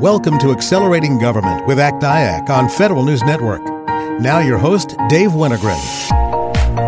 Welcome to Accelerating Government with ACT-IAC on Federal News Network. Now your host, Dave Wennergren.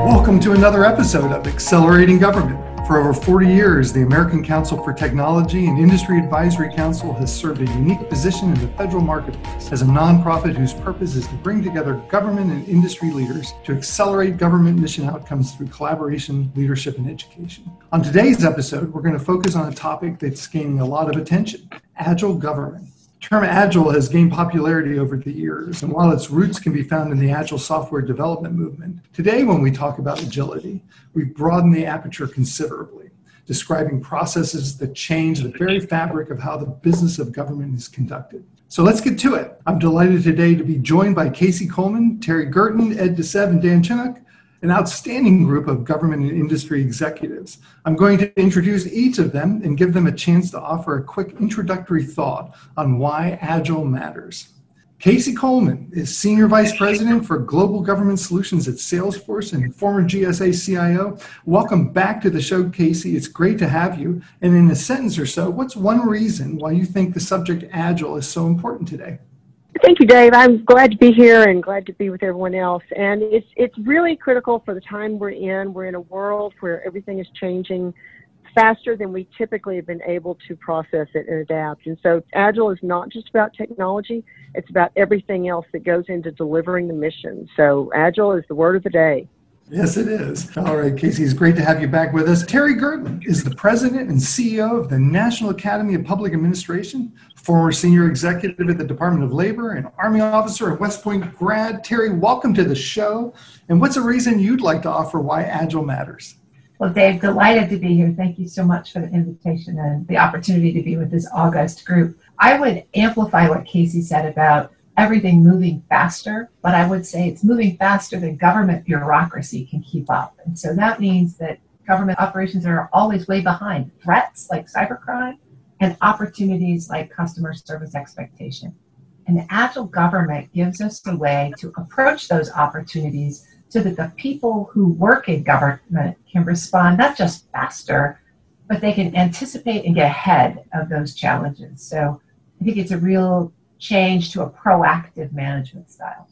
Welcome to another episode of Accelerating Government. For over 40 years, the American Council for Technology and Industry Advisory Council has served a unique position in the federal marketplace as a nonprofit whose purpose is to bring together government and industry leaders to accelerate government mission outcomes through collaboration, leadership, and education. On today's episode, we're going to focus on a topic that's gaining a lot of attention agile government term agile has gained popularity over the years, and while its roots can be found in the agile software development movement, today when we talk about agility, we broaden the aperture considerably, describing processes that change the very fabric of how the business of government is conducted. So let's get to it. I'm delighted today to be joined by Casey Coleman, Terry Gerton, Ed DeSeve, and Dan Chenok an outstanding group of government and industry executives. I'm going to introduce each of them and give them a chance to offer a quick introductory thought on why Agile matters. Casey Coleman is Senior Vice President for Global Government Solutions at Salesforce and former GSA CIO. Welcome back to the show, Casey. It's great to have you. And in a sentence or so, what's one reason why you think the subject Agile is so important today? Thank you, Dave. I'm glad to be here and glad to be with everyone else. And it's it's really critical for the time we're in. We're in a world where everything is changing faster than we typically have been able to process it and adapt. And so Agile is not just about technology, it's about everything else that goes into delivering the mission. So Agile is the word of the day. Yes, it is. All right, Casey, it's great to have you back with us. Terry Gerton is the president and CEO of the National Academy of Public Administration, former senior executive at the Department of Labor, and Army officer and West Point grad. Terry, welcome to the show. And what's a reason you'd like to offer why Agile matters? Well, Dave, delighted to be here. Thank you so much for the invitation and the opportunity to be with this August group. I would amplify what Casey said about everything moving faster, but I would say it's moving faster than government bureaucracy can keep up. And so that means that government operations are always way behind threats like cybercrime and opportunities like customer service expectation. And agile government gives us a way to approach those opportunities so that the people who work in government can respond not just faster, but they can anticipate and get ahead of those challenges. So I think it's a real change to a proactive management style.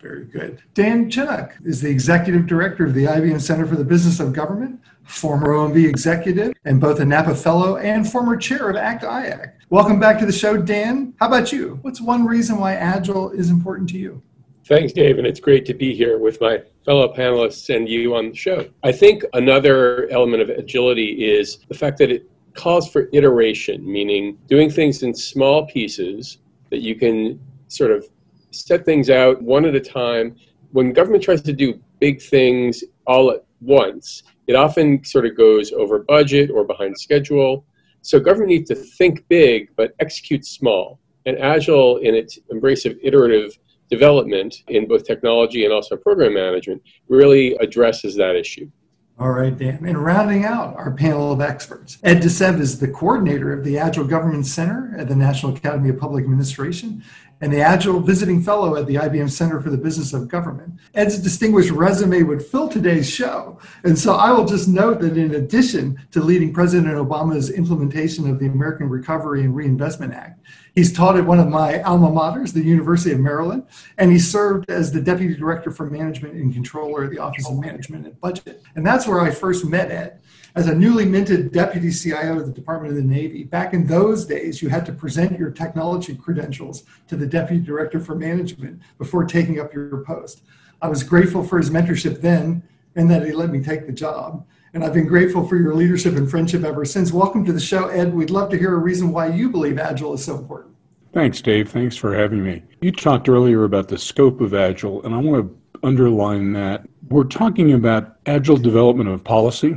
Very good. Dan Chenok is the executive director of the IBM Center for the Business of Government, former OMB executive, and both a NAPA Fellow and former chair of ACT-IAC. Welcome back to the show, Dan. How about you? What's one reason why Agile is important to you? Thanks, Dave, and it's great to be here with my fellow panelists and you on the show. I think another element of agility is the fact that it calls for iteration, meaning doing things in small pieces that you can sort of set things out one at a time. When government tries to do big things all at once, it often sort of goes over budget or behind schedule. So government needs to think big but execute small. And Agile, in its embrace of iterative development in both technology and also program management, really addresses that issue. All right, Dan. And rounding out our panel of experts, Ed DeSeve is the coordinator of the Agile Government Center at the National Academy of Public Administration and the Agile Visiting Fellow at the IBM Center for the Business of Government. Ed's distinguished resume would fill today's show. And so I will just note that in addition to leading President Obama's implementation of the American Recovery and Reinvestment Act, He's taught at one of my alma maters, the University of Maryland, and he served as the Deputy Director for Management and Controller at the Office of Management and Budget. And that's where I first met Ed. As a newly minted Deputy CIO of the Department of the Navy, back in those days, you had to present your technology credentials to the Deputy Director for Management before taking up your post. I was grateful for his mentorship then and that he let me take the job. And I've been grateful for your leadership and friendship ever since. Welcome to the show, Ed. We'd love to hear a reason why you believe Agile is so important. Thanks, Dave. Thanks for having me. You talked earlier about the scope of Agile, and I want to underline that. We're talking about Agile development of policy,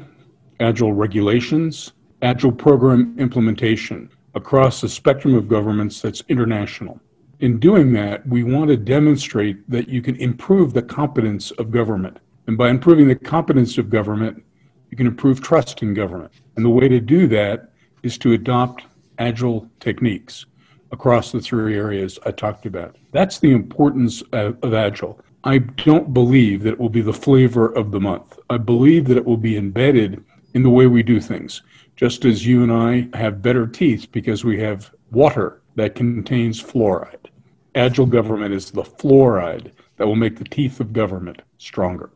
Agile regulations, Agile program implementation across the spectrum of governments that's international. In doing that, we want to demonstrate that you can improve the competence of government. And by improving the competence of government, you can improve trust in government. And the way to do that is to adopt agile techniques across the three areas I talked about. That's the importance of, of, agile. I don't believe that it will be the flavor of the month. I believe that it will be embedded in the way we do things. Just as you and I have better teeth because we have water that contains fluoride. Agile government is the fluoride that will make the teeth of government stronger.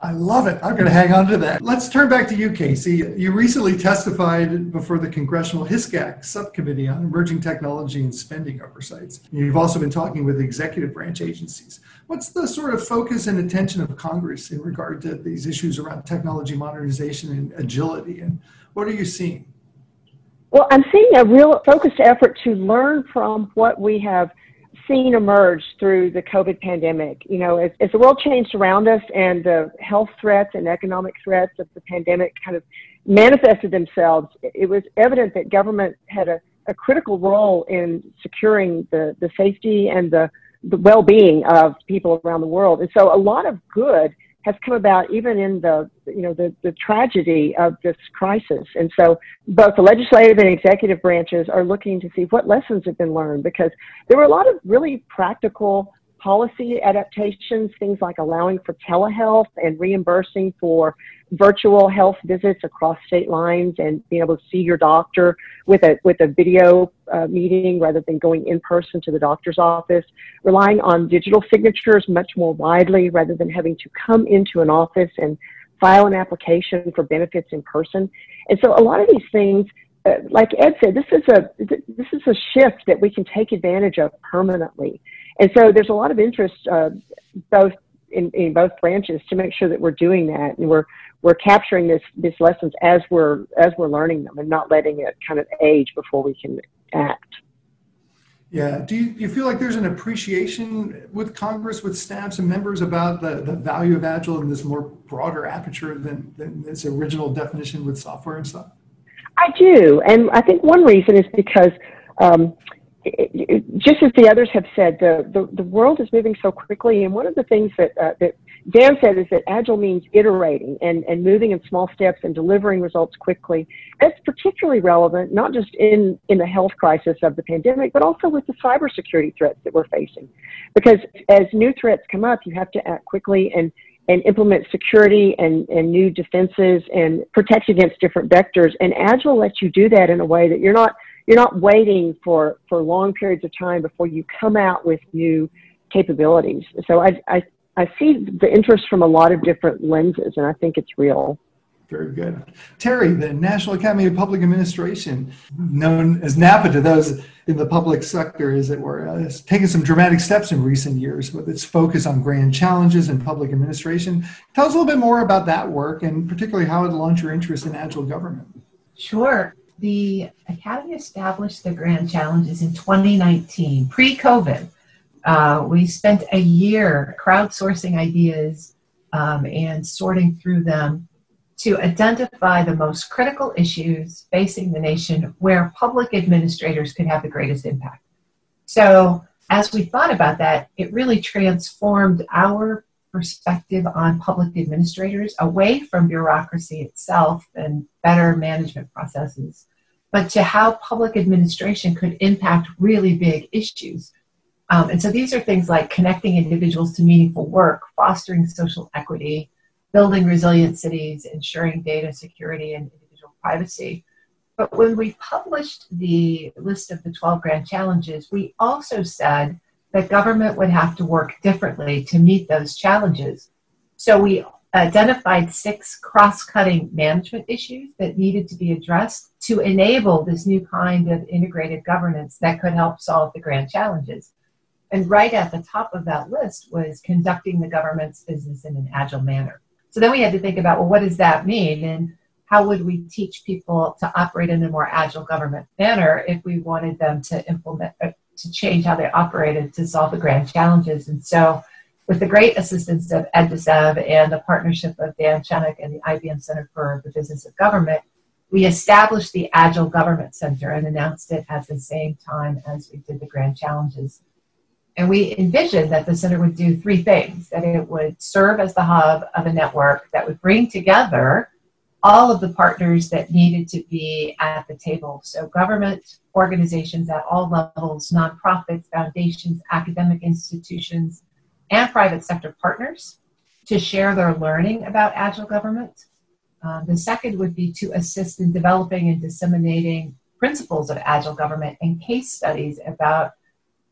I love it. I'm going to hang on to that. Let's turn back to you, Casey. You recently testified before the Congressional HSGAC Subcommittee on Emerging Technology and Spending Oversights. You've also been talking with executive branch agencies. What's the sort of focus and attention of Congress in regard to these issues around technology modernization and agility? And what are you seeing? Well, I'm seeing a real focused effort to learn from what we have seen emerge through the COVID pandemic. You know, as, as, the world changed around us and the health threats and economic threats of the pandemic kind of manifested themselves, it was evident that government had a, a critical role in securing the, the safety and the, the well being of people around the world. And so a lot of good has come about even in the you know the, the tragedy of this crisis. And so both the legislative and executive branches are looking to see what lessons have been learned because there were a lot of really practical policy adaptations, things like allowing for telehealth and reimbursing for virtual health visits across state lines and being able to see your doctor with a with a video uh, meeting rather than going in person to the doctor's office, relying on digital signatures much more widely rather than having to come into an office and file an application for benefits in person. And so a lot of these things uh, like Ed said, this is a this is a shift that we can take advantage of permanently. And so there's a lot of interest, uh, both in, in both branches, to make sure that we're doing that and we're we're capturing this these lessons as we're as we're learning them and not letting it kind of age before we can act. Yeah. Do you, you feel like there's an appreciation with Congress, with staffs and members about the, the value of Agile in this more broader aperture than, than its original definition with software and stuff? I do. And I think one reason is because um, just as the others have said, the, the, the, world is moving so quickly. And one of the things that, uh, that Dan said is that agile means iterating and, and moving in small steps and delivering results quickly. That's particularly relevant, not just in, in the health crisis of the pandemic, but also with the cybersecurity threats that we're facing. Because as new threats come up, you have to act quickly and, and implement security and, and new defenses and protect against different vectors. And Agile lets you do that in a way that you're not – you're not waiting for, for long periods of time before you come out with new capabilities. So I, I, I see the interest from a lot of different lenses, and I think it's real. Very good. Terry, the National Academy of Public Administration, known as NAPA to those in the public sector, as it were, has taken some dramatic steps in recent years with its focus on grand challenges in public administration. Tell us a little bit more about that work and particularly how it launched your interest in agile government. Sure the Academy established the Grand Challenges in 2019, pre COVID. Uh, we spent a year crowdsourcing ideas um, and sorting through them to identify the most critical issues facing the nation where public administrators could have the greatest impact. So, as we thought about that, it really transformed our perspective on public administrators away from bureaucracy itself and better management processes, but to how public administration could impact really big issues. Um, and so these are things like connecting individuals to meaningful work, fostering social equity, building resilient cities, ensuring data security and individual privacy. But when we published the list of the 12 grand challenges, we also said that government would have to work differently to meet those challenges. So we identified six cross cutting management issues that needed to be addressed to enable this new kind of integrated governance that could help solve the grand challenges. And right at the top of that list was conducting the government's business in an agile manner. So then we had to think about well, what does that mean? And how would we teach people to operate in a more agile government manner if we wanted them to implement, to change how they operated to solve the grand challenges. And so, with the great assistance of Ed DeSeve and the partnership of Dan Chenok and the IBM Center for the Business of Government, we established the Agile Government Center and announced it at the same time as we did the grand challenges. And we envisioned that the center would do three things that it would serve as the hub of a network that would bring together all of the partners that needed to be at the table. So, government organizations at all levels, nonprofits, foundations, academic institutions, and private sector partners to share their learning about agile government. Um, the second would be to assist in developing and disseminating principles of agile government and case studies about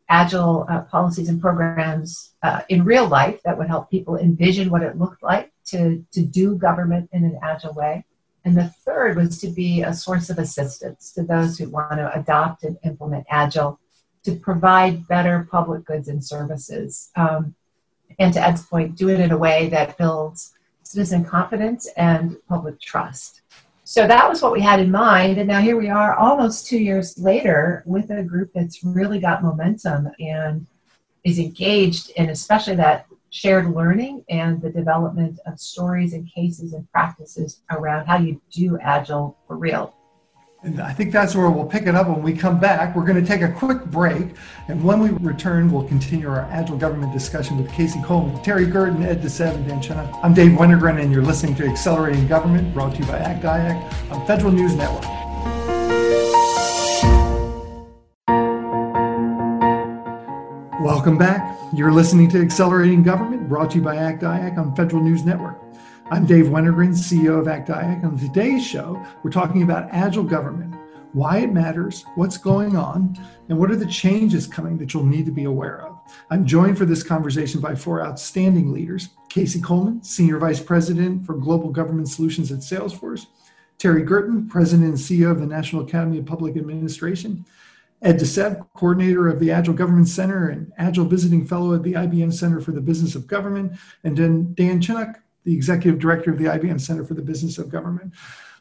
agile uh, policies and programs uh, in real life that would help people envision what it looked like to, to do government in an agile way. And the third was to be a source of assistance to those who want to adopt and implement agile to provide better public goods and services. Um, and to Ed's point, do it in a way that builds citizen confidence and public trust. So that was what we had in mind. And now here we are almost two years later with a group that's really got momentum and is engaged in especially that shared learning and the development of stories and cases and practices around how you do agile for real. And I think that's where we'll pick it up when we come back. We're going to take a quick break. And when we return, we'll continue our Agile Government discussion with Casey Coleman, Terry Gerton, Ed DeSeve, and Dan Chenok. I'm Dave Wennergren, and you're listening to Accelerating Government, brought to you by ACT IAC on Federal News Network. Welcome back. You're listening to Accelerating Government, brought to you by ACT IAC on Federal News Network. I'm Dave Wennergren, CEO of ACT IAC. On today's show, we're talking about agile government, why it matters, what's going on, and what are the changes coming that you'll need to be aware of. I'm joined for this conversation by four outstanding leaders Casey Coleman, Senior Vice President for Global Government Solutions at Salesforce, Terry Gerton, President and CEO of the National Academy of Public Administration, Ed DeSeve, coordinator of the Agile Government Center and Agile Visiting Fellow at the IBM Center for the Business of Government, and then Dan Chenok, the executive director of the IBM Center for the Business of Government.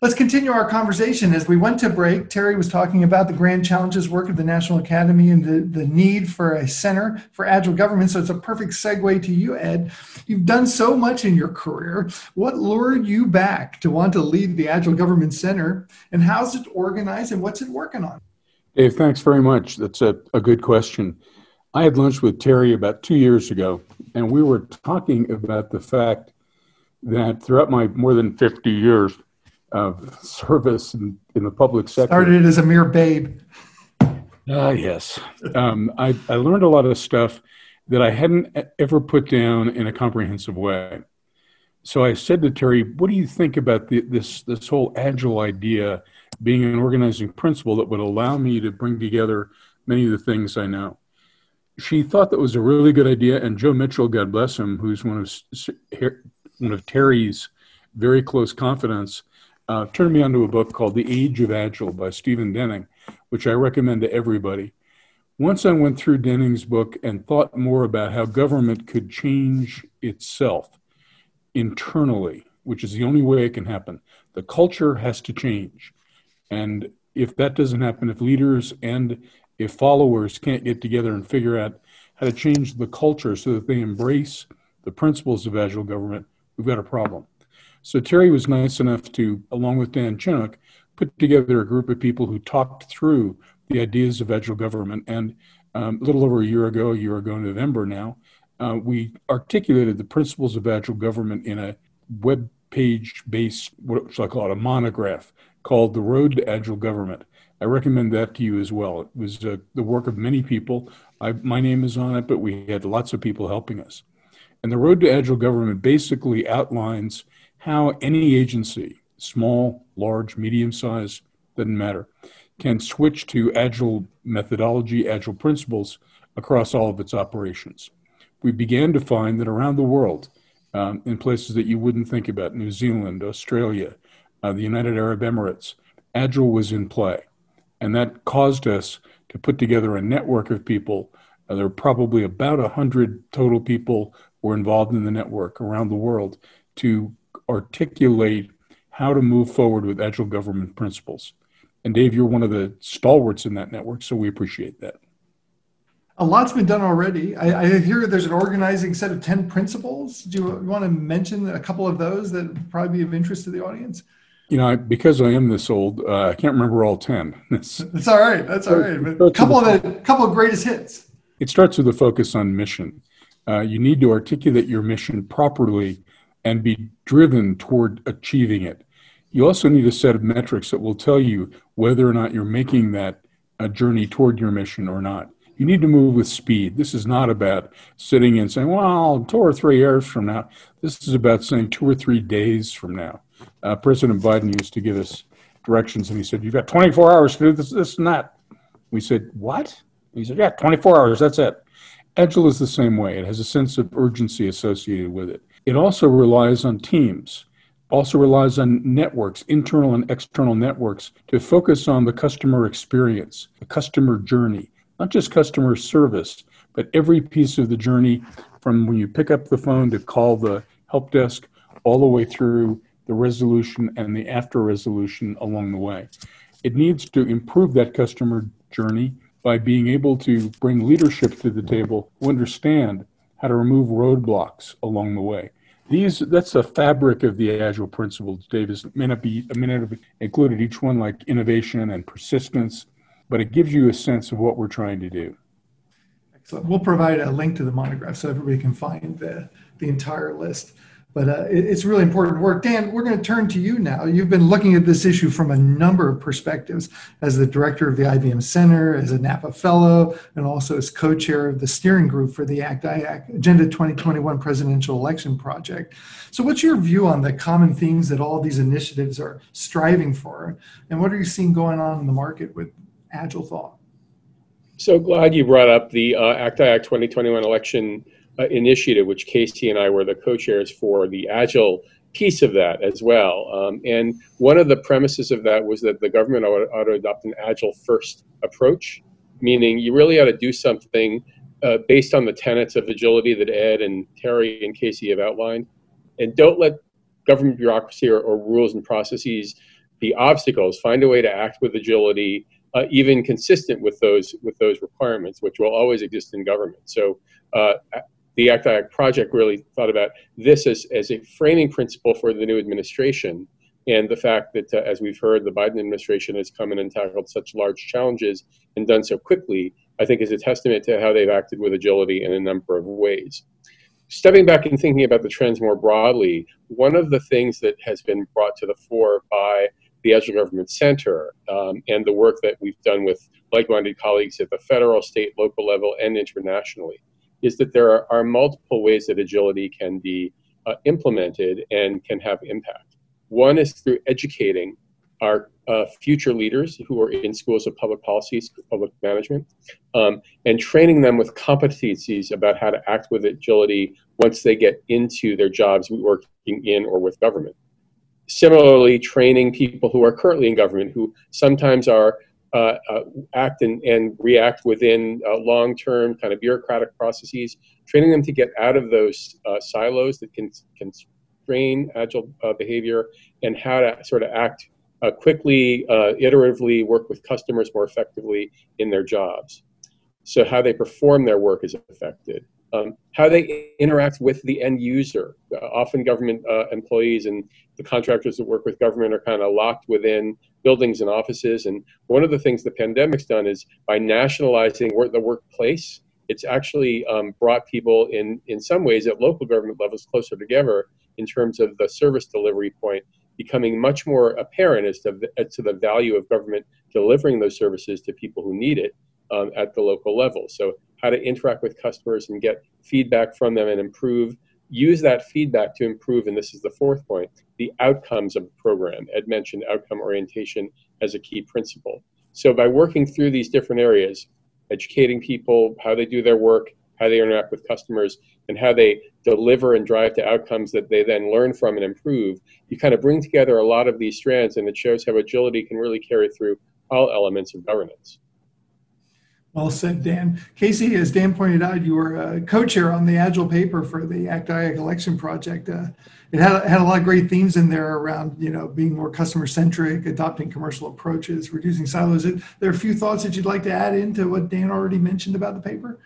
Let's continue our conversation. As we went to break, Terry was talking about the grand challenges work of the National Academy and the, the need for a center for agile government. So it's a perfect segue to you, Ed. You've done so much in your career. What lured you back to want to lead the Agile Government Center? And how's it organized and what's it working on? Dave, thanks very much. That's a, a good question. I had lunch with Terry about two years ago, and we were talking about the fact that throughout my more than 50 years of service in, in the public sector. Started as a mere babe. Ah, uh, yes. Um, I, I learned a lot of stuff that I hadn't ever put down in a comprehensive way. So I said to Terry, "What do you think about the, this this whole agile idea being an organizing principle that would allow me to bring together many of the things I know?" She thought that was a really good idea, and Joe Mitchell, God bless him, who's one of one of Terry's very close confidants, uh, turned me onto a book called The Age of Agile by Stephen Denning, which I recommend to everybody. Once I went through Denning's book and thought more about how government could change itself internally, which is the only way it can happen, the culture has to change. And if that doesn't happen, if leaders and if followers can't get together and figure out how to change the culture so that they embrace the principles of agile government, we've got a problem. So Terry was nice enough to, along with Dan Chenok, put together a group of people who talked through the ideas of agile government. And um, a little over a year ago, a year ago, in November now, uh, we articulated the principles of agile government in a web page based, what I call it, a monograph called The Road to Agile Government. I recommend that to you as well. It was uh, the work of many people. I, my name is on it, but we had lots of people helping us. And the Road to Agile Government basically outlines how any agency, small, large, medium size, doesn't matter, can switch to agile methodology, agile principles across all of its operations. We began to find that around the world, um, in places that you wouldn't think about, New Zealand, Australia, uh, the United Arab Emirates, agile was in play. And that caused us to put together a network of people. Uh, there are probably about 100 total people were involved in the network around the world to articulate how to move forward with agile government principles. And Dave, you're one of the stalwarts in that network, so we appreciate that. A lot's been done already. I, I hear there's an organizing set of 10 principles. Do you want to mention a couple of those that probably be of interest to the audience? You know, because I am this old, uh, I can't remember all 10. That's all right. That's all right. But a couple of the couple of greatest hits. It starts with a focus on mission. Uh, you need to articulate your mission properly and be driven toward achieving it. You also need a set of metrics that will tell you whether or not you're making that a journey toward your mission or not. You need to move with speed. This is not about sitting and saying, well, two or three years from now. This is about saying two or three days from now. Uh, President Biden used to give us directions and he said, You've got 24 hours to do this, this, and that. We said, What? He said, Yeah, 24 hours, that's it. Agile is the same way. It has a sense of urgency associated with it. It also relies on teams, also relies on networks, internal and external networks, to focus on the customer experience, the customer journey, not just customer service, but every piece of the journey from when you pick up the phone to call the help desk all the way through the resolution and the after resolution along the way. It needs to improve that customer journey by being able to bring leadership to the table who understand how to remove roadblocks along the way. These that's the fabric of the agile principles. Davis may not be may not have included each one like innovation and persistence, but it gives you a sense of what we're trying to do. Excellent. We'll provide a link to the monograph so everybody can find the, the entire list. But uh, it, it's really important work. Dan, we're going to turn to you now. You've been looking at this issue from a number of perspectives as the director of the IBM Center, as a NAPA Fellow, and also as co chair of the steering group for the ACT IAC Agenda 2021 Presidential Election Project. So, what's your view on the common themes that all these initiatives are striving for? And what are you seeing going on in the market with Agile Thought? So glad you brought up the uh, ACT IAC 2021 election uh, initiative, which Casey and I were the co-chairs for the Agile piece of that as well. Um, and one of the premises of that was that the government ought, ought, to adopt an Agile first approach, meaning you really ought to do something uh, based on the tenets of agility that Ed and Terry and Casey have outlined. And don't let government bureaucracy or, or rules and processes be obstacles. Find a way to act with agility, uh, even consistent with those with those requirements, which will always exist in government. So uh, the Act project really thought about this as, as a framing principle for the new administration. And the fact that, uh, as we've heard, the Biden administration has come in and tackled such large challenges and done so quickly, I think is a testament to how they've acted with agility in a number of ways. Stepping back and thinking about the trends more broadly, one of the things that has been brought to the fore by the Agile Government Center um, and the work that we've done with like minded colleagues at the federal, state, local level, and internationally is that there are, are multiple ways that agility can be uh, implemented and can have impact. One is through educating our uh, future leaders who are in schools of public policy, public management, um, and training them with competencies about how to act with agility once they get into their jobs working in or with government. Similarly, training people who are currently in government who sometimes are uh, uh, act and, and, react within uh, long-term kind of bureaucratic processes, training them to get out of those uh, silos that can constrain agile uh, behavior and how to sort of act quickly, iteratively, work with customers more effectively in their jobs. So how they perform their work is affected. Um, how they interact with the end user. often government employees and the contractors that work with government are kind of locked within buildings and offices. And one of the things the pandemic's done is by nationalizing the workplace, it's actually um, brought people in, in some ways at local government levels closer together in terms of the service delivery point becoming much more apparent as to, as to the value of government delivering those services to people who need it um, at the local level. So how to interact with customers and get feedback from them and improve use that feedback to improve, and this is the fourth point, the outcomes of the program. Ed mentioned outcome orientation as a key principle. So by working through these different areas, educating people, how they do their work, how they interact with customers, and how they deliver and drive to outcomes that they then learn from and improve, you kind of bring together a lot of these strands, and it shows how agility can really carry through all elements of governance. Well said, Dan. Casey, as Dan pointed out, you were a co-chair on the Agile paper for the ACT IAC election project. Uh, it had, had a lot of great themes in there around, you know, being more customer-centric, adopting commercial approaches, reducing silos. Are there are a few thoughts that you'd like to add into what Dan already mentioned about the paper?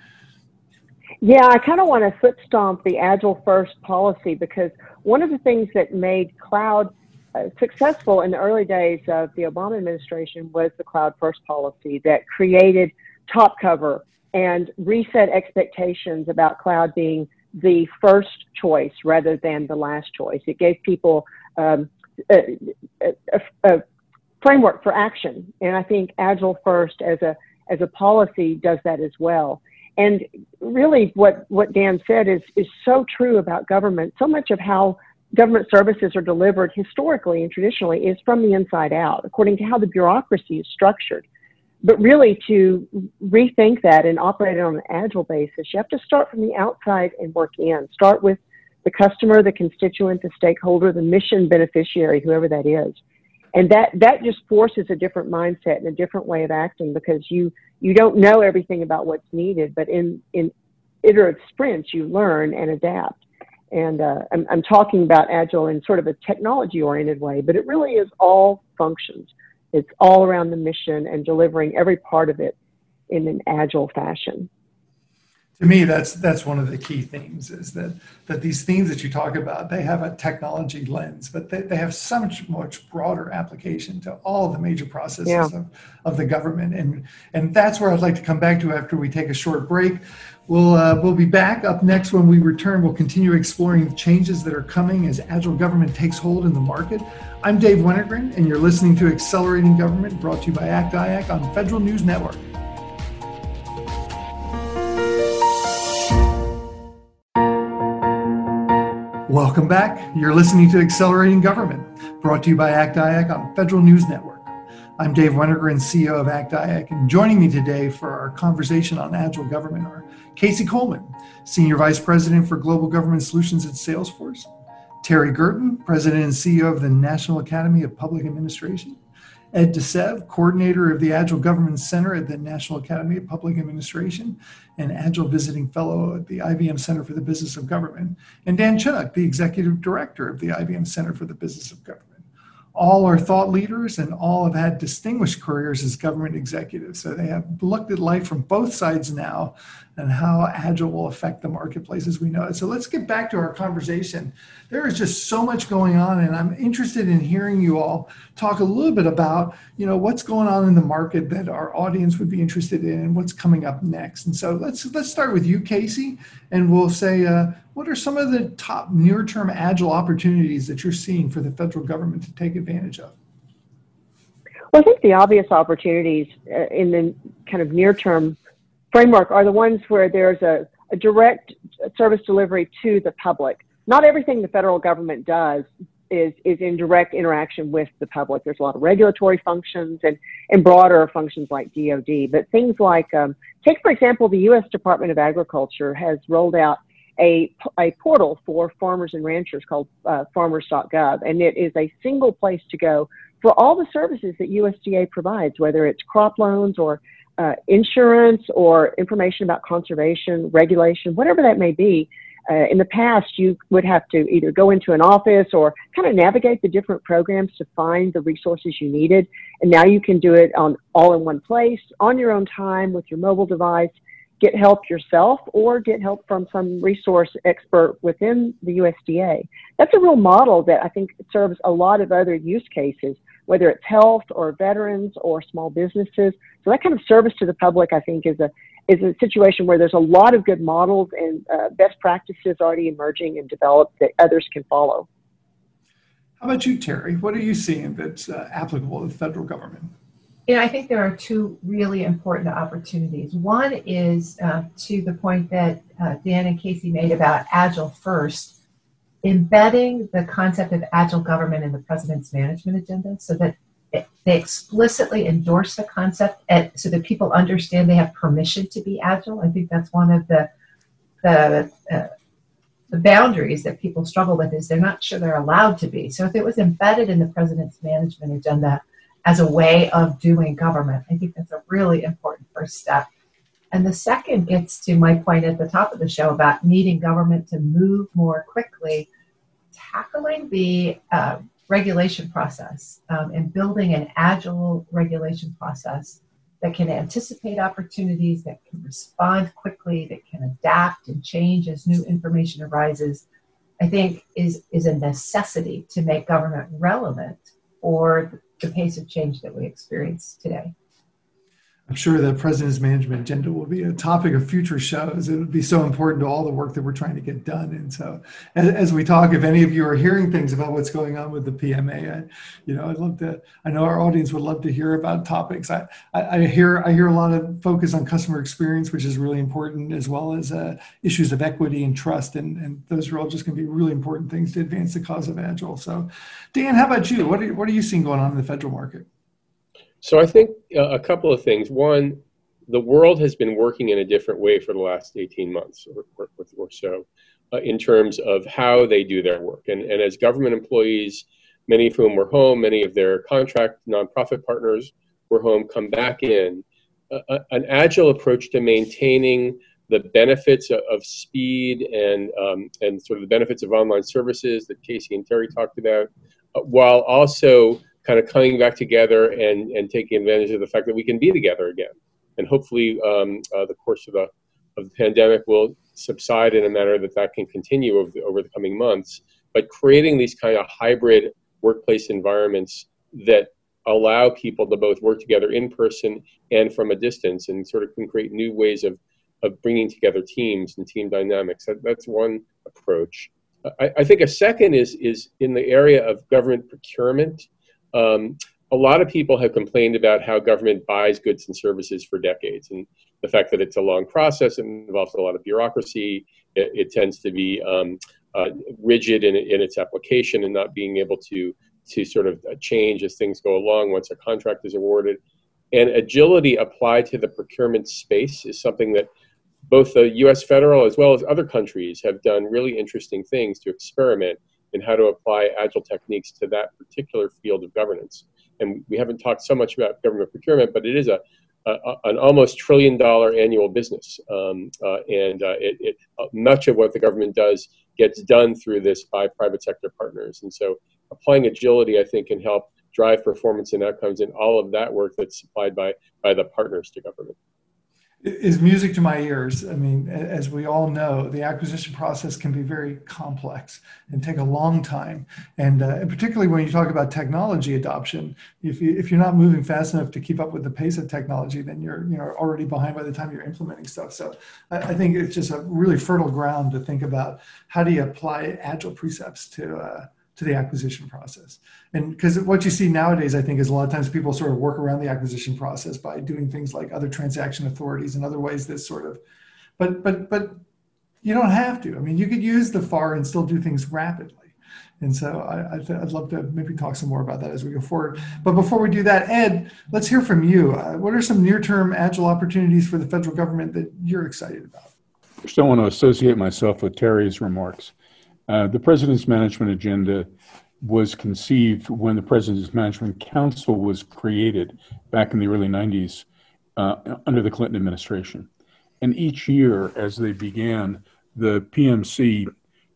Yeah, I kind of want to foot stomp the Agile First policy because one of the things that made cloud uh, successful in the early days of the Obama administration was the cloud first policy that created – top cover and reset expectations about cloud being the first choice rather than the last choice. It gave people um, a, a, a, framework for action, and I think Agile First as a as a policy does that as well. And really, what what Dan said is is so true about government. So much of how government services are delivered historically and traditionally is from the inside out, according to how the bureaucracy is structured. But really, to rethink that and operate it on an agile basis, you have to start from the outside and work in. Start with the customer, the constituent, the stakeholder, the mission beneficiary, whoever that is. And that, that just forces a different mindset and a different way of acting because you, you don't know everything about what's needed, but in, in iterative sprints, you learn and adapt. And uh, I'm, I'm talking about Agile in sort of a technology oriented way, but it really is all functions. It's all around the mission and delivering every part of it in an Agile fashion. To me that's that's one of the key themes is that that these themes that you talk about they have a technology lens but they, they have so much much broader application to all the major processes yeah. of, of the government. And and that's where i'd like to come back to after we take a short break we'll uh, we'll be back up next when we return we'll continue exploring the changes that are coming as agile government takes hold in the market i'm dave wennergren and you're listening to accelerating government brought to you by act iac on federal news network Welcome back. You're listening to Accelerating Government, brought to you by Act IAC on Federal News Network. I'm Dave Wennergren, CEO of Act IAC, and joining me today for our conversation on Agile Government are Casey Coleman, Senior Vice President for Global Government Solutions at Salesforce, Terry Gerton, President and CEO of the National Academy of Public Administration, Ed DeSeve, coordinator of the Agile Government Center at the National Academy of Public Administration and Agile Visiting Fellow at the IBM Center for the Business of Government, and Dan Chenok, the executive director of the IBM Center for the Business of Government all are thought leaders and all have had distinguished careers as government executives. So they have looked at life from both sides now and how agile will affect the marketplace as we know it. So let's get back to our conversation. There is just so much going on, and I'm interested in hearing you all talk a little bit about, you know, what's going on in the market that our audience would be interested in and what's coming up next. And so let's let's start with you, Casey, and we'll say, uh, what are some of the top near-term agile opportunities that you're seeing for the federal government to take advantage of? Well, I think the obvious opportunities uh, in the kind of near-term framework are the ones where there's a, a direct service delivery to the public. Not everything the federal government does is, is in direct interaction with the public. There's a lot of regulatory functions and, and broader functions like DoD, but things like, um, take for example, the U.S. Department of Agriculture has rolled out a, a portal for farmers and ranchers called uh, farmers.gov, and it is a single place to go for all the services that USDA provides, whether it's crop loans or uh, insurance or information about conservation, regulation, whatever that may be. Uh, in the past, you would have to either go into an office or kind of navigate the different programs to find the resources you needed. And now you can do it on all in one place, on your own time, with your mobile device get help yourself or get help from some resource expert within the USDA. That's a real model that I think serves a lot of other use cases, whether it's health or veterans or small businesses. So that kind of service to the public, I think, is a is a situation where there's a lot of good models and uh, best practices already emerging and developed that others can follow. How about you, Terry? What are you seeing that's uh, applicable to the federal government? Yeah, I think there are two really important opportunities. One is uh, to the point that uh, Dan and Casey made about Agile first, embedding the concept of Agile government in the president's management agenda so that it, they explicitly endorse the concept and, so that people understand they have permission to be Agile. I think that's one of the, the, uh, the boundaries that people struggle with is they're not sure they're allowed to be. So if it was embedded in the president's management agenda, as a way of doing government. I think that's a really important first step. And the second gets to my point at the top of the show about needing government to move more quickly, tackling the uh, regulation process um, and building an agile regulation process that can anticipate opportunities, that can respond quickly, that can adapt and change as new information arises, I think is, is a necessity to make government relevant for the pace of change that we experience today. I'm sure the president's management agenda will be a topic of future shows. It would be so important to all the work that we're trying to get done. And so, as, as we talk, if any of you are hearing things about what's going on with the PMA, I, you know, I'd love to. I know our audience would love to hear about topics. I, I, I hear I hear a lot of focus on customer experience, which is really important, as well as uh, issues of equity and trust, and and those are all just going to be really important things to advance the cause of Agile. So, Dan, how about you? What are, what are you seeing going on in the federal market? So I think uh, a couple of things. One, the world has been working in a different way for the last 18 months or, or, or so uh, in terms of how they do their work. And, and as government employees, many of whom were home, many of their contract nonprofit partners were home, come back in, uh, an agile approach to maintaining the benefits of, speed and, um, and sort of the benefits of online services that Casey and Terry talked about, uh, while also kind of coming back together and, and taking advantage of the fact that we can be together again. And hopefully, um, uh, the course of the, of the pandemic will subside in a manner that that can continue over the, over the coming months. But creating these kind of hybrid workplace environments that allow people to both work together in person and from a distance and sort of can create new ways of, of bringing together teams and team dynamics. That, that's one approach. I, I, think a second is, is in the area of government procurement um, a lot of people have complained about how government buys goods and services for decades and the fact that it's a long process, it involves a lot of bureaucracy, it, it tends to be um, uh, rigid in, in its application and not being able to, to sort of uh, change as things go along once a contract is awarded. And agility applied to the procurement space is something that both the US federal as well as other countries have done really interesting things to experiment in how to apply agile techniques to that particular field of governance. And we haven't talked so much about government procurement, but it is a, a an almost trillion dollar annual business, um, uh, and uh, it, it, uh, much of what the government does gets done through this by private sector partners. And so, applying agility, I think, can help drive performance and outcomes in all of that work that's supplied by by the partners to government is music to my ears. I mean, as we all know, the acquisition process can be very complex and take a long time. And, uh, and particularly when you talk about technology adoption, if, you, if you're not moving fast enough to keep up with the pace of technology, then you're you know already behind by the time you're implementing stuff. So I, I think it's just a really fertile ground to think about how do you apply agile precepts to uh, to the acquisition process. And because what you see nowadays, I think, is a lot of times people sort of work around the acquisition process by doing things like other transaction authorities and other ways that sort of, but but but you don't have to. I mean, you could use the FAR and still do things rapidly. And so I, would love to maybe talk some more about that as we go forward. But before we do that, Ed, let's hear from you. Uh, what are some near-term agile opportunities for the federal government that you're excited about? First, I want to associate myself with Terry's remarks. Uh, the president's management agenda was conceived when the president's management council was created back in the early 90s uh, under the Clinton administration. And each year, as they began, the PMC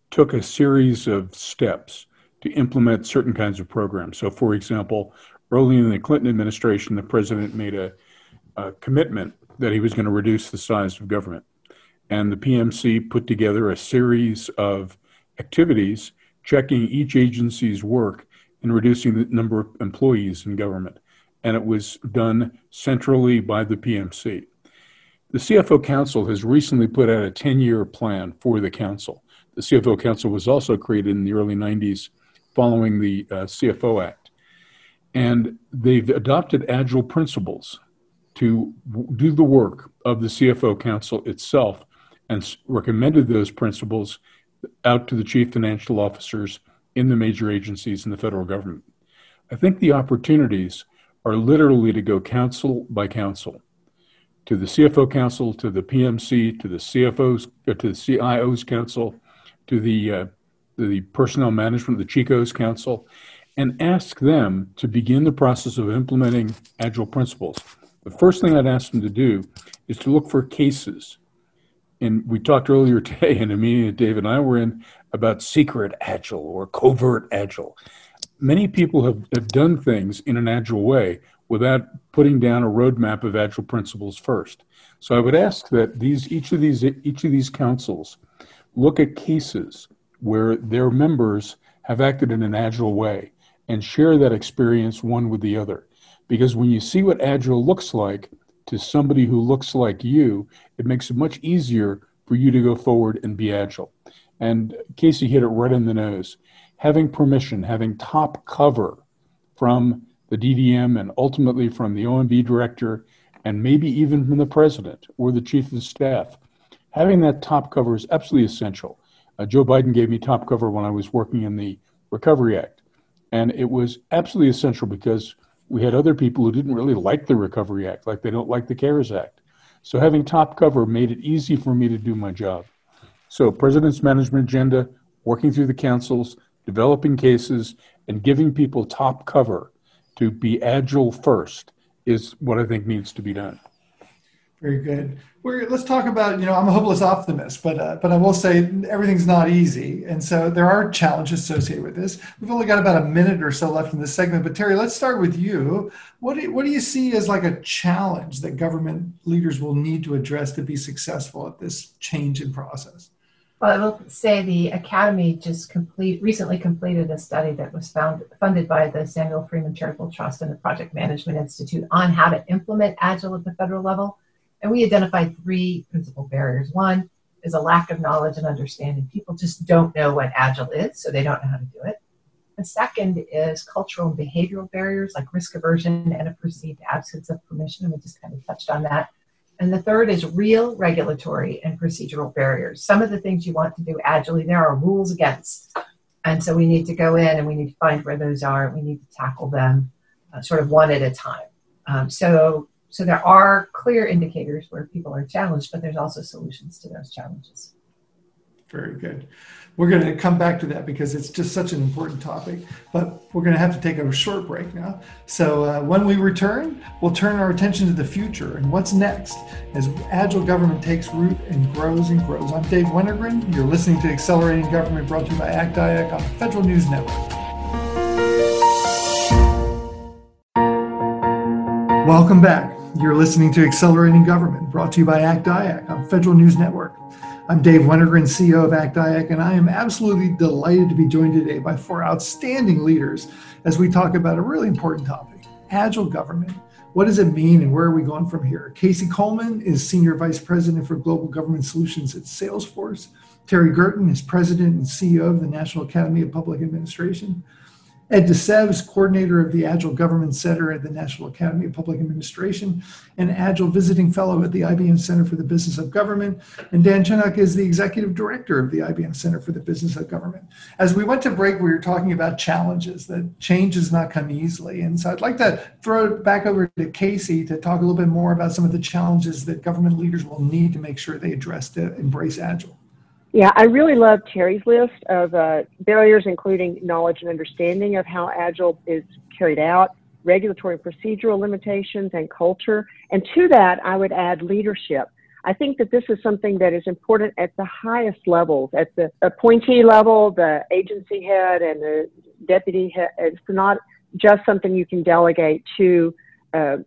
took a series of steps to implement certain kinds of programs. So, for example, early in the Clinton administration, the president made a, a commitment that he was going to reduce the size of government. And the PMC put together a series of activities checking each agency's work and reducing the number of employees in government. And it was done centrally by the PMC. The CFO Council has recently put out a 10 year plan for the Council. The CFO Council was also created in the early 90s following the uh, CFO Act. And they've adopted agile principles to do the work of the CFO Council itself and recommended those principles out to the chief financial officers in the major agencies in the federal government. I think the opportunities are literally to go council by council to the CFO council, to the PMC, to the CFOs, uh, to the CIOs council, to the uh, the personnel management, the CHCOs council, and ask them to begin the process of implementing agile principles. The first thing I'd ask them to do is to look for cases and we talked earlier today in a meeting that Dave and I were in about secret agile or covert agile. Many people have, have done things in an agile way without putting down a roadmap of agile principles first. So I would ask that these each of these each of these councils look at cases where their members have acted in an agile way and share that experience one with the other. Because when you see what agile looks like, to somebody who looks like you, it makes it much easier for you to go forward and be agile. And Casey hit it right in the nose. Having permission, having top cover from the DDM and ultimately from the OMB director and maybe even from the president or the chief of staff. Having that top cover is absolutely essential. Uh, Joe Biden gave me top cover when I was working in the Recovery Act. And it was absolutely essential because we had other people who didn't really like the Recovery Act, like they don't like the CARES Act. So having top cover made it easy for me to do my job. So, President's Management Agenda, working through the councils, developing cases, and giving people top cover to be agile first is what I think needs to be done. Very good. We're, let's talk about, you know, I'm a hopeless optimist, but uh, but I will say everything's not easy. And so there are challenges associated with this. We've only got about a minute or so left in this segment, but Terry, let's start with you. What do you, what do you see as like a challenge that government leaders will need to address to be successful at this change in process? Well, I will say the Academy just complete recently completed a study that was found, funded by the Samuel Freeman Charitable Trust and the Project Management Institute on how to implement Agile at the federal level. And we identified three principal barriers. One is a lack of knowledge and understanding. People just don't know what Agile is, so they don't know how to do it. The second is cultural and behavioral barriers like risk aversion and a perceived absence of permission. And we just kind of touched on that. And the third is real regulatory and procedural barriers. Some of the things you want to do agilely, there are rules against. And so we need to go in and we need to find where those are. We need to tackle them uh, sort of one at a time. Um, so, so there are clear indicators where people are challenged, but there's also solutions to those challenges. Very good. We're going to come back to that because it's just such an important topic. But we're going to have to take a short break now. So uh, when we return, we'll turn our attention to the future and what's next as agile government takes root and grows and grows. I'm Dave Wennergren. You're listening to Accelerating Government brought to you by ACT-IAC on the Federal News Network. Welcome back. You're listening to Accelerating Government brought to you by ACT-IAC on Federal News Network. I'm Dave Wennergren, CEO of ACT-IAC, and I am absolutely delighted to be joined today by four outstanding leaders as we talk about a really important topic, agile government. What does it mean and where are we going from here? Casey Coleman is Senior Vice President for Global Government Solutions at Salesforce. Terry Gerton is President and CEO of the National Academy of Public Administration. Ed DeSeve's, coordinator of the Agile Government Center at the National Academy of Public Administration, and Agile Visiting Fellow at the IBM Center for the Business of Government. And Dan Chenok is the Executive Director of the IBM Center for the Business of Government. As we went to break, we were talking about challenges, that change does not come easily. And so I'd like to throw it back over to Casey to talk a little bit more about some of the challenges that government leaders will need to make sure they address to embrace Agile. Yeah, I really love Terry's list of uh, barriers, including knowledge and understanding of how Agile is carried out, regulatory and procedural limitations, and culture. And to that, I would add leadership. I think that this is something that is important at the highest levels, at the appointee level, the agency head, and the deputy head. It's not just something you can delegate to, uh,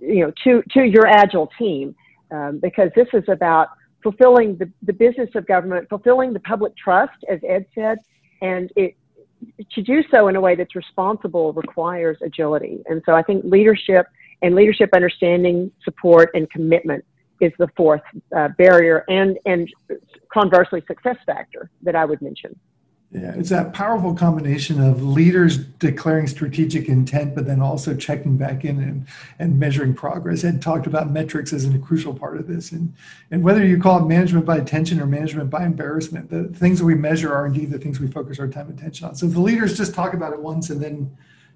you know, to to your Agile team, um, because this is about fulfilling the, the business of government, fulfilling the public trust, as Ed said, and it to do so in a way that's responsible requires agility. And so I think leadership and leadership understanding, support, and commitment is the fourth uh, barrier and, and conversely success factor that I would mention. Yeah, it's that powerful combination of leaders declaring strategic intent, but then also checking back in and, and measuring progress. Ed talked about metrics as a crucial part of this. And, and whether you call it management by attention or management by embarrassment, the things that we measure are indeed the things we focus our time and attention on. So if the leaders just talk about it once and then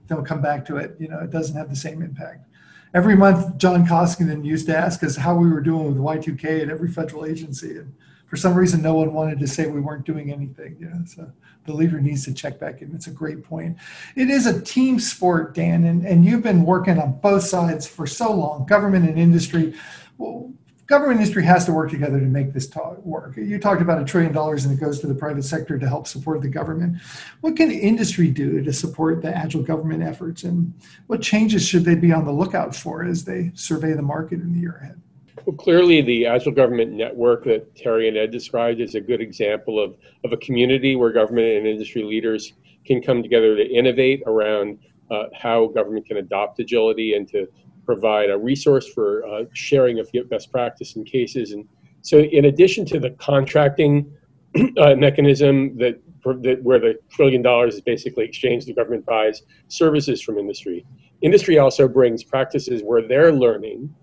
don't come back to it, you know, it doesn't have the same impact. Every month, John Koskinen used to ask us how we were doing with Y2K at every federal agency. And for some reason, no one wanted to say we weren't doing anything. Know, so the leader needs to check back in. It's a great point. It is a team sport, Dan, and, and you've been working on both sides for so long, government and industry. Well, government industry has to work together to make this talk work. You talked about a trillion dollars and it goes to the private sector to help support the government. What can industry do to support the agile government efforts and what changes should they be on the lookout for as they survey the market in the year ahead? Well, clearly, the Agile Government Network that Terry and Ed described is a good example of, of a community where government and industry leaders can come together to innovate around uh, how government can adopt agility and to provide a resource for uh, sharing of best practice and cases. And so, in addition to the contracting uh, mechanism that, that where the trillion dollars is basically exchanged, the government buys services from industry. Industry also brings practices where they're learning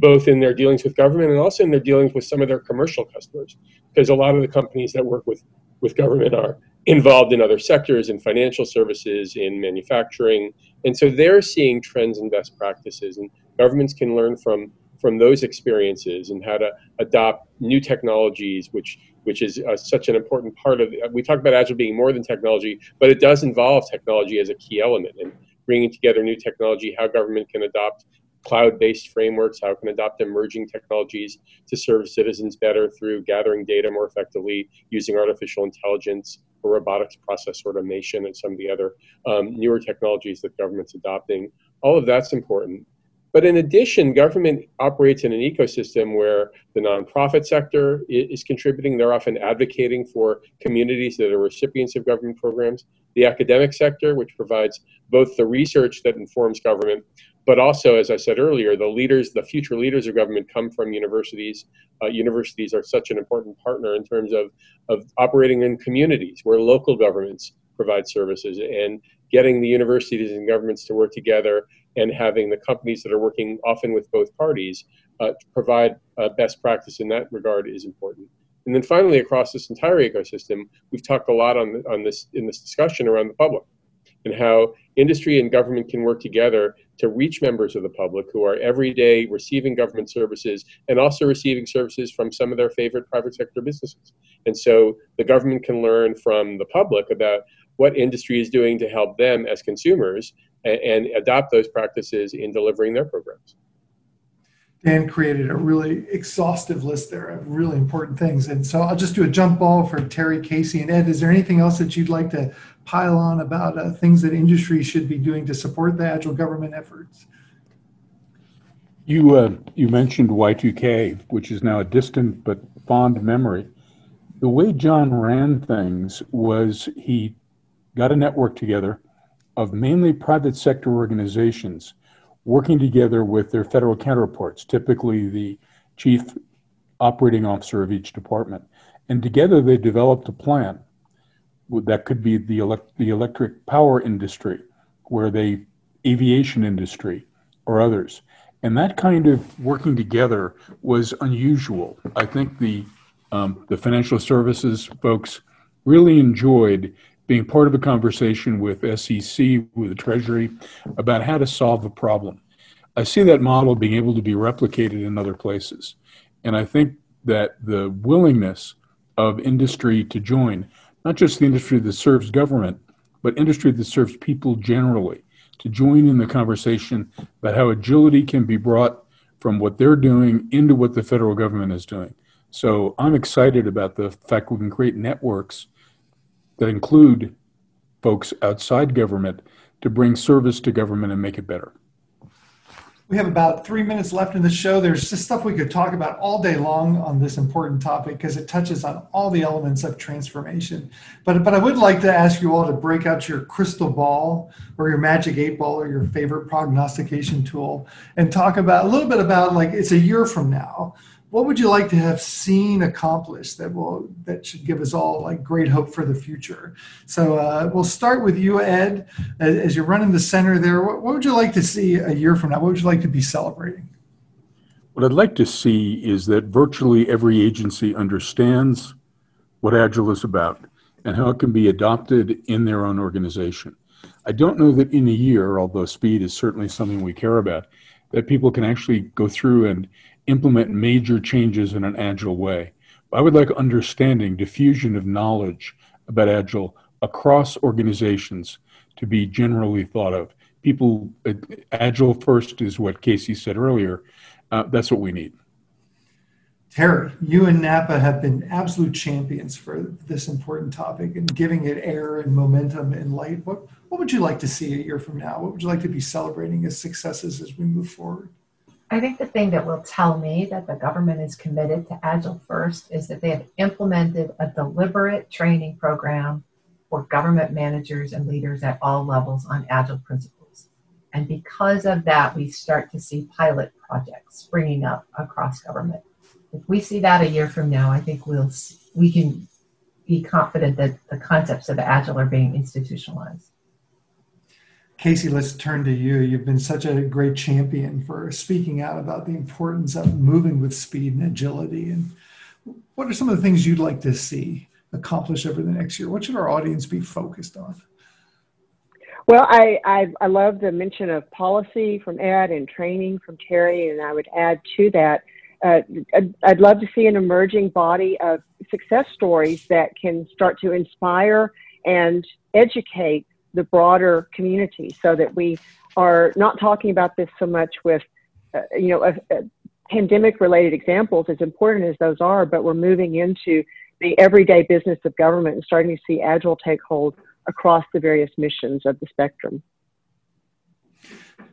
both in their dealings with government and also in their dealings with some of their commercial customers. Because a lot of the companies that work with, with government are involved in other sectors, in financial services, in manufacturing. And so they're seeing trends and best practices. And governments can learn from, from those experiences and how to adopt new technologies, which, which is uh, such an important part of We talk about Agile being more than technology, but it does involve technology as a key element. And bringing together new technology, how government can adopt cloud-based frameworks, how it can adopt emerging technologies to serve citizens better through gathering data more effectively, using artificial intelligence or robotics process automation and some of the other um, newer technologies that government's adopting. All of that's important. But in addition, government operates in an ecosystem where the nonprofit sector is contributing. They're often advocating for communities that are recipients of government programs. The academic sector, which provides both the research that informs government, but also, as I said earlier, the leaders, the future leaders of government come from universities. Uh, universities are such an important partner in terms of, of operating in communities where local governments provide services and getting the universities and governments to work together and having the companies that are working often with both parties uh, provide uh, best practice in that regard is important. And then finally, across this entire ecosystem, we've talked a lot on, on this in this discussion around the public and how industry and government can work together to reach members of the public who are every day receiving government services and also receiving services from some of their favorite private sector businesses. And so the government can learn from the public about what industry is doing to help them as consumers and, and adopt those practices in delivering their programs. Dan created a really exhaustive list there of really important things. And so I'll just do a jump ball for Terry, Casey, and Ed. Is there anything else that you'd like to pile on about uh, things that industry should be doing to support the agile government efforts? You uh, you mentioned Y2K, which is now a distant but fond memory. The way John ran things was he got a network together of mainly private sector organizations working together with their federal counterparts, typically the chief operating officer of each department. And together they developed a plan that could be the, elect- the electric power industry, where they aviation industry or others. And that kind of working together was unusual. I think the um, the financial services folks really enjoyed being part of a conversation with SEC, with the Treasury, about how to solve a problem. I see that model being able to be replicated in other places. And I think that the willingness of industry to join, not just the industry that serves government, but industry that serves people generally, to join in the conversation about how agility can be brought from what they're doing into what the federal government is doing. So I'm excited about the fact we can create networks that include folks outside government to bring service to government and make it better. We have about three minutes left in the show. There's just stuff we could talk about all day long on this important topic because it touches on all the elements of transformation. But, but I would like to ask you all to break out your crystal ball or your magic eight ball or your favorite prognostication tool and talk about a little bit about like it's a year from now what would you like to have seen accomplished that will that should give us all like great hope for the future? So uh, we'll start with you ed. As, you're running the center there what, what would you like to see a year from now? What would you like to be celebrating? What i'd like to see is that virtually every agency understands what agile is about and how it can be adopted in their own organization. I don't know that in a year although speed is certainly something we care about that people can actually go through and implement major changes in an agile way. I would like understanding, diffusion of knowledge about agile across organizations to be generally thought of. People, uh, agile first is what Casey said earlier. Uh, that's what we need. Terry, you and NAPA have been absolute champions for this important topic and giving it air and momentum and light. What, what would you like to see a year from now? What would you like to be celebrating as successes as we move forward? I think the thing that will tell me that the government is committed to Agile First is that they have implemented a deliberate training program for government managers and leaders at all levels on Agile principles. And because of that, we start to see pilot projects springing up across government. If we see that a year from now, I think we'll we can be confident that the concepts of agile are being institutionalized. Casey, let's turn to you. You've been such a great champion for speaking out about the importance of moving with speed and agility. And what are some of the things you'd like to see accomplished over the next year? What should our audience be focused on? Well, I, I, I love the mention of policy from Ed and training from Terry, and I would add to that, uh, I'd, I'd love to see an emerging body of success stories that can start to inspire and educate the broader community so that we are not talking about this so much with, uh, you know, a, a pandemic related examples, as important as those are, but we're moving into the everyday business of government and starting to see Agile take hold across the various missions of the spectrum.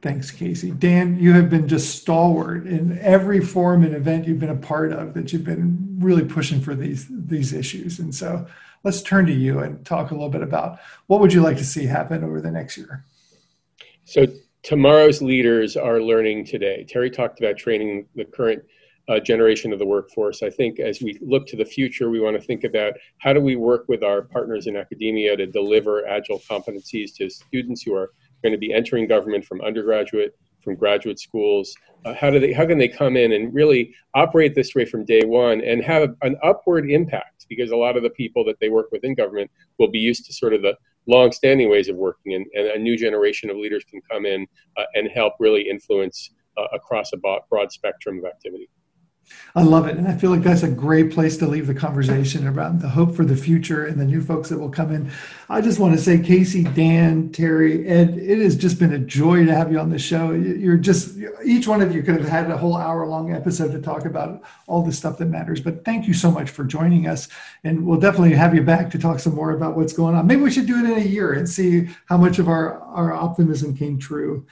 Thanks, Casey. Dan, you have been just stalwart in every forum and event you've been a part of that you've been really pushing for these these issues. And so let's turn to you and talk a little bit about what would you like to see happen over the next year? So tomorrow's leaders are learning today. Terry talked about training the current uh, generation of the workforce. I think as we look to the future, we want to think about how do we work with our partners in academia to deliver agile competencies to students who are going to be entering government from undergraduate, from graduate schools. Uh, how do they? How can they come in and really operate this way from day one and have an upward impact? Because a lot of the people that they work with in government will be used to sort of the long-standing ways of working, and, and a new generation of leaders can come in uh, and help really influence uh, across a broad spectrum of activity. I love it. And I feel like that's a great place to leave the conversation around the hope for the future and the new folks that will come in. I just want to say, Casey, Dan, Terry, Ed, it has just been a joy to have you on the show. You're just, each one of you could have had a whole hour long episode to talk about all the stuff that matters. But thank you so much for joining us. And we'll definitely have you back to talk some more about what's going on. Maybe we should do it in a year and see how much of our, our optimism came true.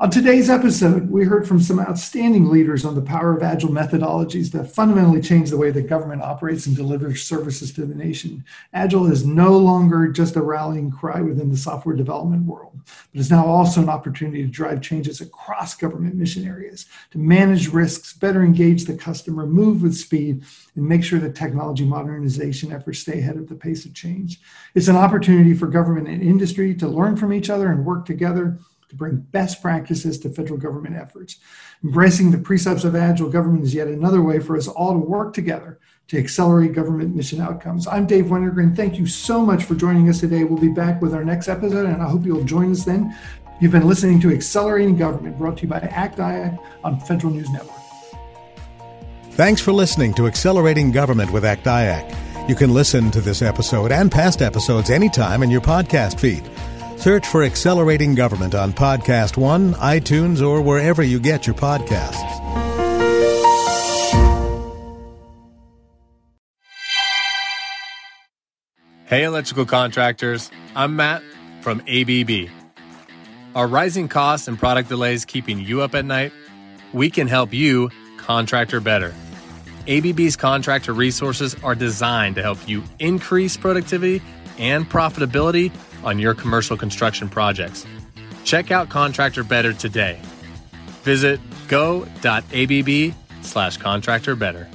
On today's episode, we heard from some outstanding leaders on the power of agile methodologies that fundamentally change the way the government operates and delivers services to the nation. Agile is no longer just a rallying cry within the software development world, but is now also an opportunity to drive changes across government mission areas, to manage risks, better engage the customer, move with speed, and make sure that technology modernization efforts stay ahead of the pace of change. It's an opportunity for government and industry to learn from each other and work together to bring best practices to federal government efforts. Embracing the precepts of agile government is yet another way for us all to work together to accelerate government mission outcomes. I'm Dave Wennergren. Thank you so much for joining us today. We'll be back with our next episode, and I hope you'll join us then. You've been listening to Accelerating Government, brought to you by ACT-IAC on Federal News Network. Thanks for listening to Accelerating Government with ACT-IAC. You can listen to this episode and past episodes anytime in your podcast feed. Search for Accelerating Government on Podcast One, iTunes, or wherever you get your podcasts. Hey, electrical contractors. I'm Matt from ABB. Are rising costs and product delays keeping you up at night? We can help you contractor better. ABB's contractor resources are designed to help you increase productivity and profitability on your commercial construction projects. Check out Contractor Better today. Visit go.abb slash contractor better.